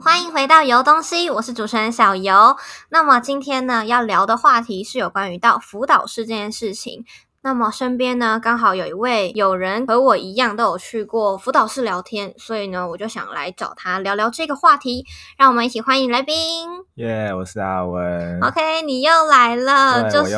欢迎回到游东西，我是主持人小游。那么今天呢，要聊的话题是有关于到辅导室这件事情。那么身边呢，刚好有一位友人和我一样都有去过辅导室聊天，所以呢，我就想来找他聊聊这个话题。让我们一起欢迎来宾。耶我是阿文。OK，你又来了，就是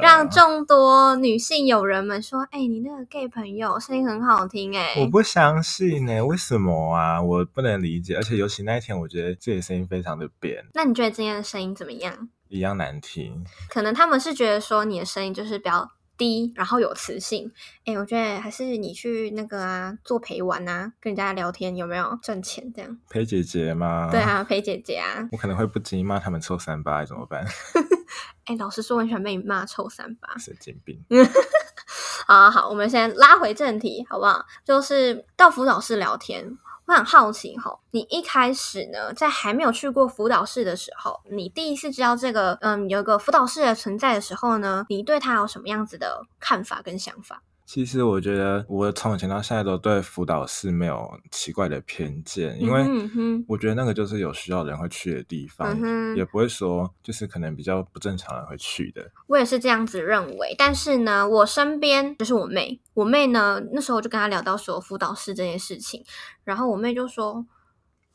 让众多女性友人们说：“哎、你那个 gay 朋友声音很好听、哎，我不相信呢、为什么啊？我不能理解，而且尤其那一天，我觉得自己的声音非常的扁，那你觉得今天的声音怎么样？一样难听。可能他们是觉得说你的声音就是比较低，然后有磁性。哎，我觉得还是你去那个啊做陪玩啊，跟人家聊天有没有赚钱这样？陪姐姐吗？对，啊，陪姐姐啊。我可能会不经意骂他们臭三八，怎么办？哎，老实说，我很喜欢被你骂臭三八。神经病。好好好，我们先拉回正题，好不好？就是到辅导室聊天，我很好奇哈，你一开始呢，在还没有去过辅导室的时候，你第一次知道这个嗯有个辅导室的存在的时候呢，你对他有什么样子的看法跟想法？其实我觉得我从以前到现在都对辅导室没有奇怪的偏见，因为我觉得那个就是有需要的人会去的地方，嗯也不会说就是可能比较不正常的人会去的。我也是这样子认为，但是呢，我身边就是我妹，我妹呢那时候我就跟她聊到说辅导室这件事情，然后我妹就说，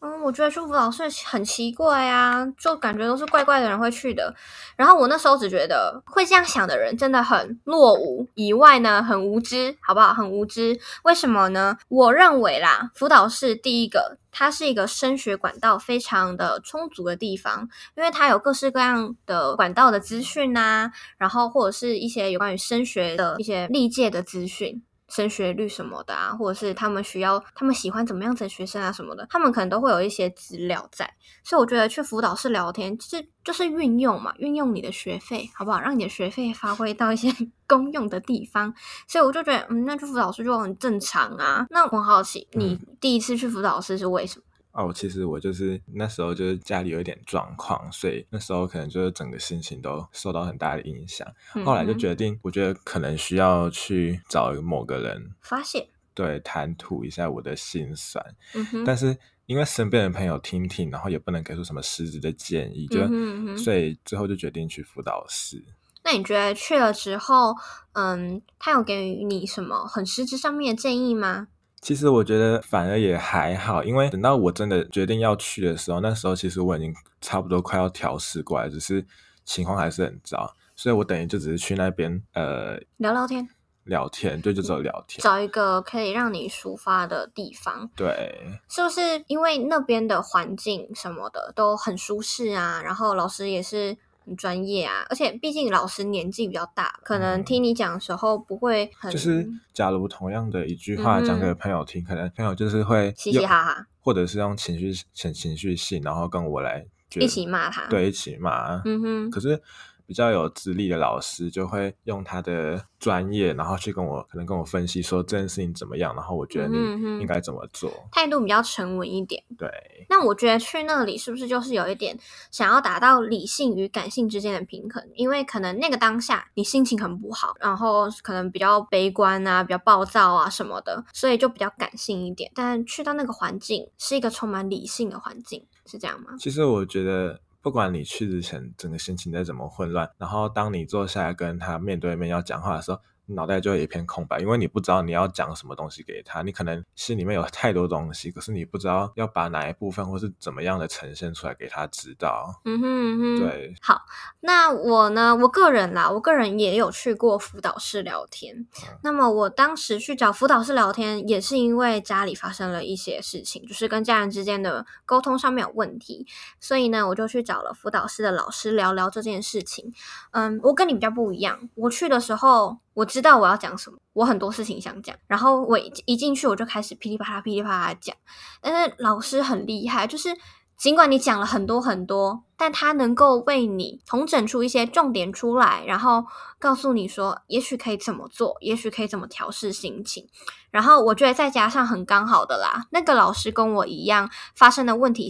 嗯，我觉得去辅导室很奇怪啊，就感觉都是怪怪的人会去的。然后我那时候只觉得会这样想的人真的很落伍，以外呢很无知，好不好？很无知。为什么呢？我认为啦，辅导室第一个，它是一个升学管道非常的充足的地方，因为它有各式各样的管道的资讯啊，然后或者是一些有关于升学的一些历届的资讯。升学率什么的啊，或者是他们需要他们喜欢怎么样子的学生啊什么的，他们可能都会有一些资料在，所以我觉得去辅导室聊天，就是就是运用嘛，运用你的学费，好不好？让你的学费发挥到一些 公用的地方，所以我就觉得，嗯，那去辅导室就很正常啊。那我很好奇，你第一次去辅导室是为什么？哦，其实我就是那时候就是家里有一点状况，所以那时候可能就是整个心情都受到很大的影响。后来就嗯决定，我觉得可能需要去找某个人发泄，对谈吐一下我的心酸，嗯哼，但是因为身边的朋友听听，然后也不能给出什么实质的建议，就、嗯嗯所以最后就决定去辅导室。那你觉得去了之后，嗯，他有给予你什么很实质上面的建议吗？其实我觉得反而也还好，因为等到我真的决定要去的时候，那时候其实我已经差不多快要调试过来，只是情况还是很糟，所以我等于就只是去那边呃聊聊天，聊天，对，就只有聊天。找一个可以让你抒发的地方，对，是不是？因为那边的环境什么的都很舒适啊，然后老师也是很专业啊，而且毕竟老师年纪比较大，可能听你讲的时候不会很嗯就是假如同样的一句话讲给朋友听，可能朋友就是会嘻嘻哈哈，或者是用情绪情情绪性，然后跟我来一起骂他。，对，一起骂。嗯哼，可是比较有资历的老师就会用他的专业，然后去跟我可能跟我分析说这件事情怎么样，然后我觉得你应该怎么做。态度比较沉稳一点。对，那我觉得去那里是不是就是有一点想要达到理性与感性之间的平衡？因为可能那个当下你心情很不好，然后可能比较悲观啊、比较暴躁啊什么的，所以就比较感性一点。但去到那个环境是一个充满理性的环境，是这样吗？其实我觉得。不管你去之前整个心情再怎么混乱，然后当你坐下来跟他面对面要讲话的时候，脑袋就会一片空白，因为你不知道你要讲什么东西给他，你可能心里面有太多东西，可是你不知道要把哪一部分或是怎么样的呈现出来给他知道。嗯哼嗯哼，。对，好，那我呢？我个人啦，我个人也有去过辅导室聊天。那么我当时去找辅导室聊天，也是因为家里发生了一些事情，就是跟家人之间的沟通上面有问题，所以呢，我就去找了辅导室的老师聊聊这件事情。嗯，我跟你比较不一样，我去的时候我知道我要讲什么，我很多事情想讲，然后我一进去我就开始噼里啪啦噼里啪啦讲，但是老师很厉害，就是尽管你讲了很多很多，但他能够为你统整出一些重点出来，然后告诉你说，也许可以怎么做，也许可以怎么调试心情。然后我觉得再加上很刚好的啦，那个老师跟我一样发生的问题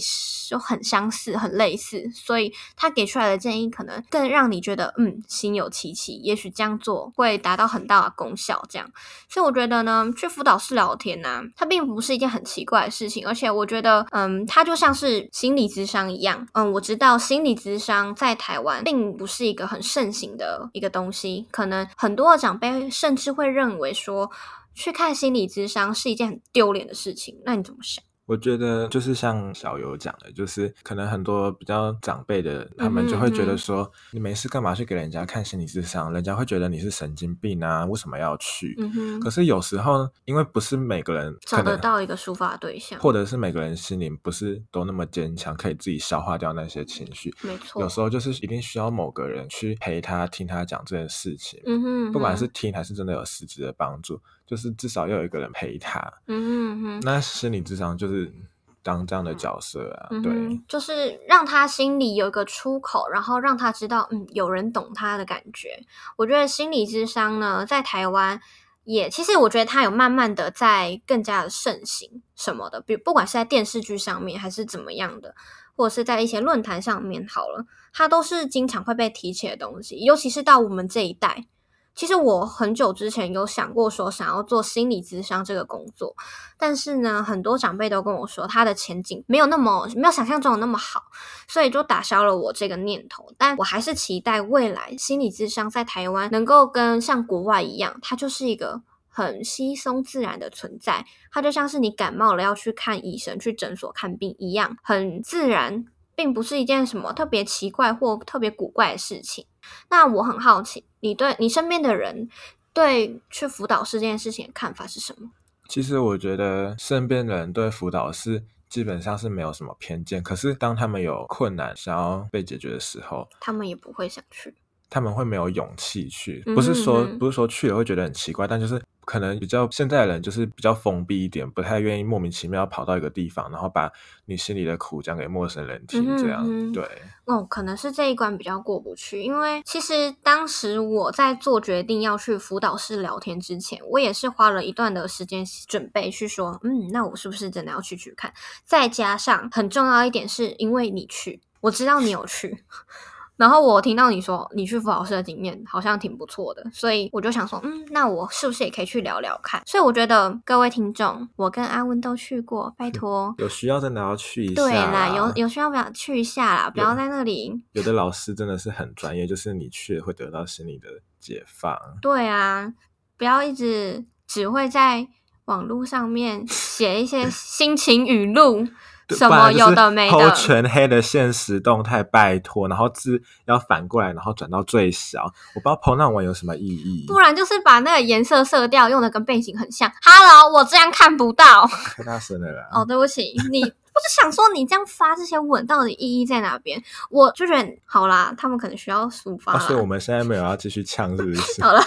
就很相似、很类似，所以他给出来的建议可能更让你觉得嗯心有戚戚，也许这样做会达到很大的功效。这样，所以我觉得呢，去辅导室聊天呢，它并不是一件很奇怪的事情，而且我觉得嗯，它就像是心理智商一样。嗯，我知道心理咨商在台湾并不是一个很盛行的一个东西，可能很多的长辈甚至会认为说。去看心理咨商是一件很丢脸的事情，那你怎么想？我觉得就是像小游讲的，就是可能很多比较长辈的，他们就会觉得说，你没事干嘛去给人家看心理智商？人家会觉得你是神经病啊，为什么要去？可是有时候，因为不是每个人找得到一个抒发对象，或者是每个人心灵不是都那么坚强，可以自己消化掉那些情绪。没错。有时候就是一定需要某个人去陪他，听他讲这件事情。嗯哼。不管是听还是真的有实质的帮助。就是至少要有一个人陪他，嗯哼，那心理智商就是当这样的角色啊，对，就是让他心里有一个出口，然后让他知道，嗯，有人懂他的感觉。我觉得心理智商呢，在台湾也，其实我觉得他有慢慢的在更加的盛行什么的，比不管是在电视剧上面还是怎么样的，或者是在一些论坛上面，好了，它都是经常会被提起的东西，尤其是到我们这一代。其实我很久之前有想过说想要做心理咨商这个工作，但是呢，很多长辈都跟我说他的前景没有那么没有想象中的那么好，所以就打消了我这个念头。但我还是期待未来心理咨商在台湾能够跟像国外一样，它就是一个很稀松自然的存在，它就像是你感冒了要去看医生、去诊所看病一样，很自然，并不是一件什么特别奇怪或特别古怪的事情。那我很好奇，你对你身边的人对去辅导室这件事情的看法是什么？其实我觉得身边人对辅导室基本上是没有什么偏见，可是当他们有困难想要被解决的时候，他们也不会想去，他们会没有勇气去。不是说不是说去了会觉得很奇怪，但就是。可能比较现在的人就是比较封闭一点，不太愿意莫名其妙跑到一个地方，然后把你心里的苦讲给陌生人听，这样对。哦，可能是这一关比较过不去，因为其实当时我在做决定要去辅导室聊天之前，我也是花了一段的时间准备，去说，嗯，那我是不是真的要去去看？再加上很重要一点，是因为你去，我知道你有去。然后我听到你说你去辅导室的经验好像挺不错的，所以我就想说，嗯，那我是不是也可以去聊聊看？所以我觉得各位听众，我跟阿温都去过，拜托，有需要真的要去一下。对啦，有有需要不要去一下啦？不要在那里。有的老师真的是很专业，就是你去会得到心理的解放。对啊，不要一直只会在网络上面写一些心情语录。什么有的没的，全黑的现实动态，拜托，然后字要反过来，然后转到最小，我不知道 PO 那文有什么意义。不然就是把那个颜色色调用的跟背景很像。Hello，我这样看不到。太大声了啦！哦，对不起，你。我就想说，你这样发这些文到底意义在哪边？我就觉得好啦，他们可能需要抒发。所以我们现在没有要继续呛，是不是？好了，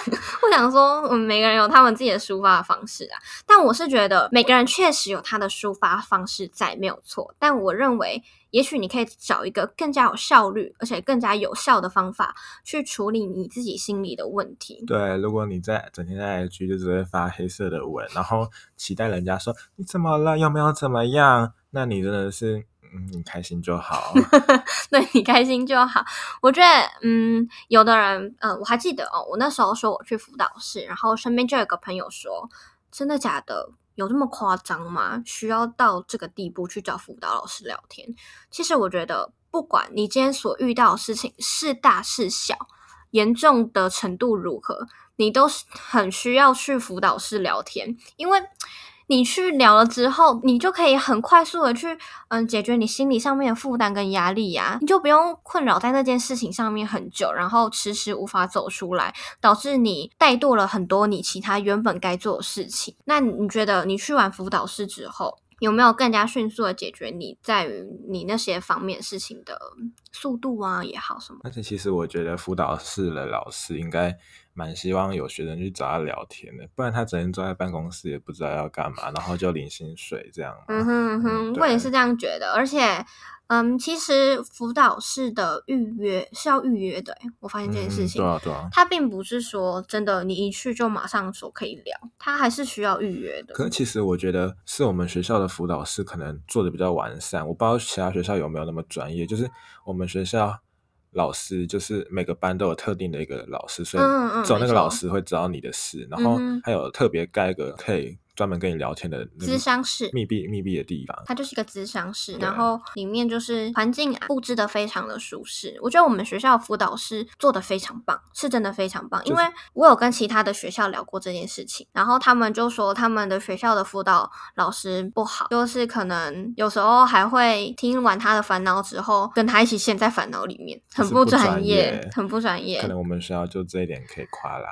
我想说，嗯，每个人有他们自己的抒发的方式啊。但我是觉得每个人确实有他的抒发方式在，没有错。但我认为。也许你可以找一个更加有效率，而且更加有效的方法去处理你自己心里的问题。对，如果你在整天在 IG 就只会发黑色的文，然后期待人家说你怎么了，有没有怎么样，那你真的是嗯，你开心就好。对你开心就好。我觉得，嗯，有的人，嗯，我还记得哦，我那时候说我去辅导室，然后身边就有个朋友说，真的假的？有这么夸张吗？需要到这个地步去找辅导老师聊天？其实我觉得，不管你今天所遇到的事情是大是小，严重的程度如何，你都是很需要去辅导室聊天，因为。你去聊了之后，你就可以很快速的去，嗯，解决你心理上面的负担跟压力呀，你就不用困扰在那件事情上面很久，然后迟迟无法走出来，导致你怠惰了很多你其他原本该做的事情。那你觉得你去完辅导室之后，有没有更加迅速的解决你在于你那些方面事情的速度啊也好什么？而且其实我觉得辅导室的老师应该。蛮希望有学生去找他聊天的，不然他整天坐在办公室也不知道要干嘛，然后就领薪水这样。嗯哼嗯哼，对我也是这样觉得，而且。嗯，其实辅导室的预约是要预约的欸，我发现这件事情，嗯、对啊对啊。它并不是说真的你一去就马上说可以聊，他还是需要预约的。可是其实我觉得是我们学校的辅导室可能做的比较完善，我不知道其他学校有没有那么专业。就是我们学校老师就是每个班都有特定的一个老师，所以嗯嗯只有那个老师会知道你的事，然后还有特别盖一个可以专门跟你聊天的那个咨商室密闭密闭的地方。它就是一个咨商室，然后里面就是环境布置的非常的舒适。我觉得我们学校辅导室做的非常棒，是真的非常棒。因为我有跟其他的学校聊过这件事情，然后他们就说他们的学校的辅导老师不好，就是可能有时候还会听完他的烦恼之后，跟他一起陷在烦恼里面，很不专专业很不专业可。能我们学校就这一点可以夸啦。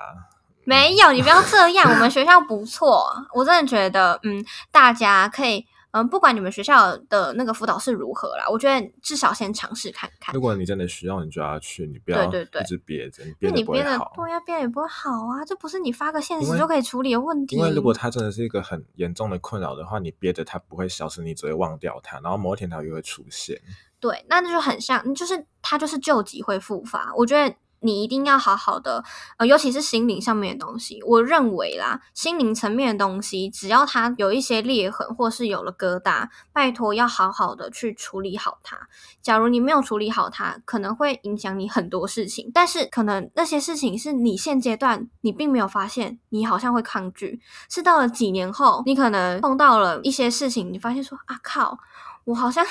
没有，你不要这样。我们学校不错，我真的觉得，嗯，大家可以，嗯，不管你们学校的那个辅导是如何啦，我觉得至少先尝试看看如。果你真的需要，你就要去，你不要对对对一直憋着，你因憋着为你憋的不会好。对呀，憋的也不会好啊，这不是你发个现实就可以处理的问题。因为如果它真的是一个很严重的困扰的话，你憋着它不会消失，你只会忘掉它，然后某一天它又会出现。对，那就很像，就是它就是旧疾会复发。我觉得你一定要好好的，呃，尤其是心灵上面的东西，我认为啦，心灵层面的东西，只要它有一些裂痕或是有了疙瘩，拜托要好好的去处理好它。假如你没有处理好它，可能会影响你很多事情，但是可能那些事情是你现阶段你并没有发现，你好像会抗拒，是到了几年后，你可能碰到了一些事情，你发现说啊靠，我好像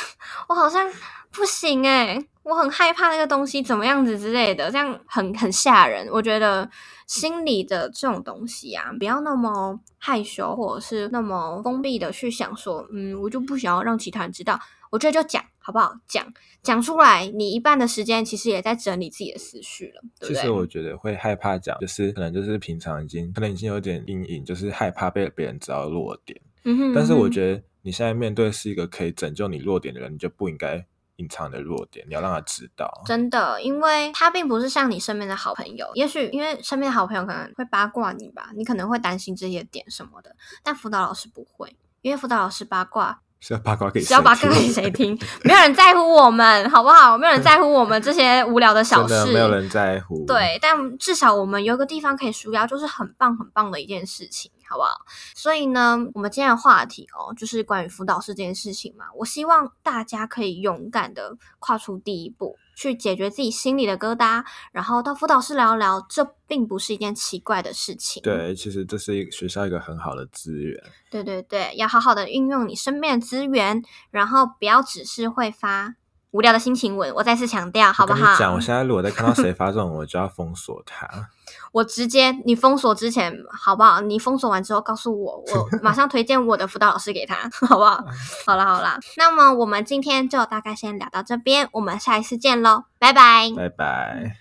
我好像不行诶、我很害怕那个东西怎么样子之类的，这样很很吓人。我觉得心理的这种东西啊，不要那么害羞，或者是那么封闭的去想说，嗯，我就不想要让其他人知道。我觉得就讲好不好？讲讲出来，你一半的时间其实也在整理自己的思绪了，对不对？其实我觉得会害怕讲，就是可能就是平常已经可能已经有点阴影，就是害怕被别人知道弱点。嗯哼，但是我。觉得你现在面对是一个可以拯救你弱点的人，你就不应该隐藏你的弱点，你要让他知道。真的，因为他并不是像你身边的好朋友，也许因为身边的好朋友可能会八卦你吧，你可能会担心这些点什么的，但辅导老师不会，因为辅导老师八卦 是要八卦给谁只要八卦给谁 听，没有人在乎我们，好不好？没有人在乎我们这些无聊的小事，没有人在乎。，对，但至少我们有一个地方可以舒压，就是很棒很棒的一件事情，好不好？所以呢，我们今天的话题哦，就是关于辅导室这件事情嘛。我希望大家可以勇敢的跨出第一步，去解决自己心里的疙瘩，然后到辅导室聊聊，这并不是一件奇怪的事情。对，其实这是一个学校一个很好的资源。对对对，要好好的运用你身边的资源，然后不要只是会发无聊的心情文。我再次强调，好不好？讲，我现在如果再看到谁发这种，我就要封锁他。我直接你封锁之前好不好？你封锁完之后告诉我，我马上推荐我的辅导老师给他，好不好？好了好了，那么我们今天就大概先聊到这边，我们下一次见喽，拜拜。拜拜。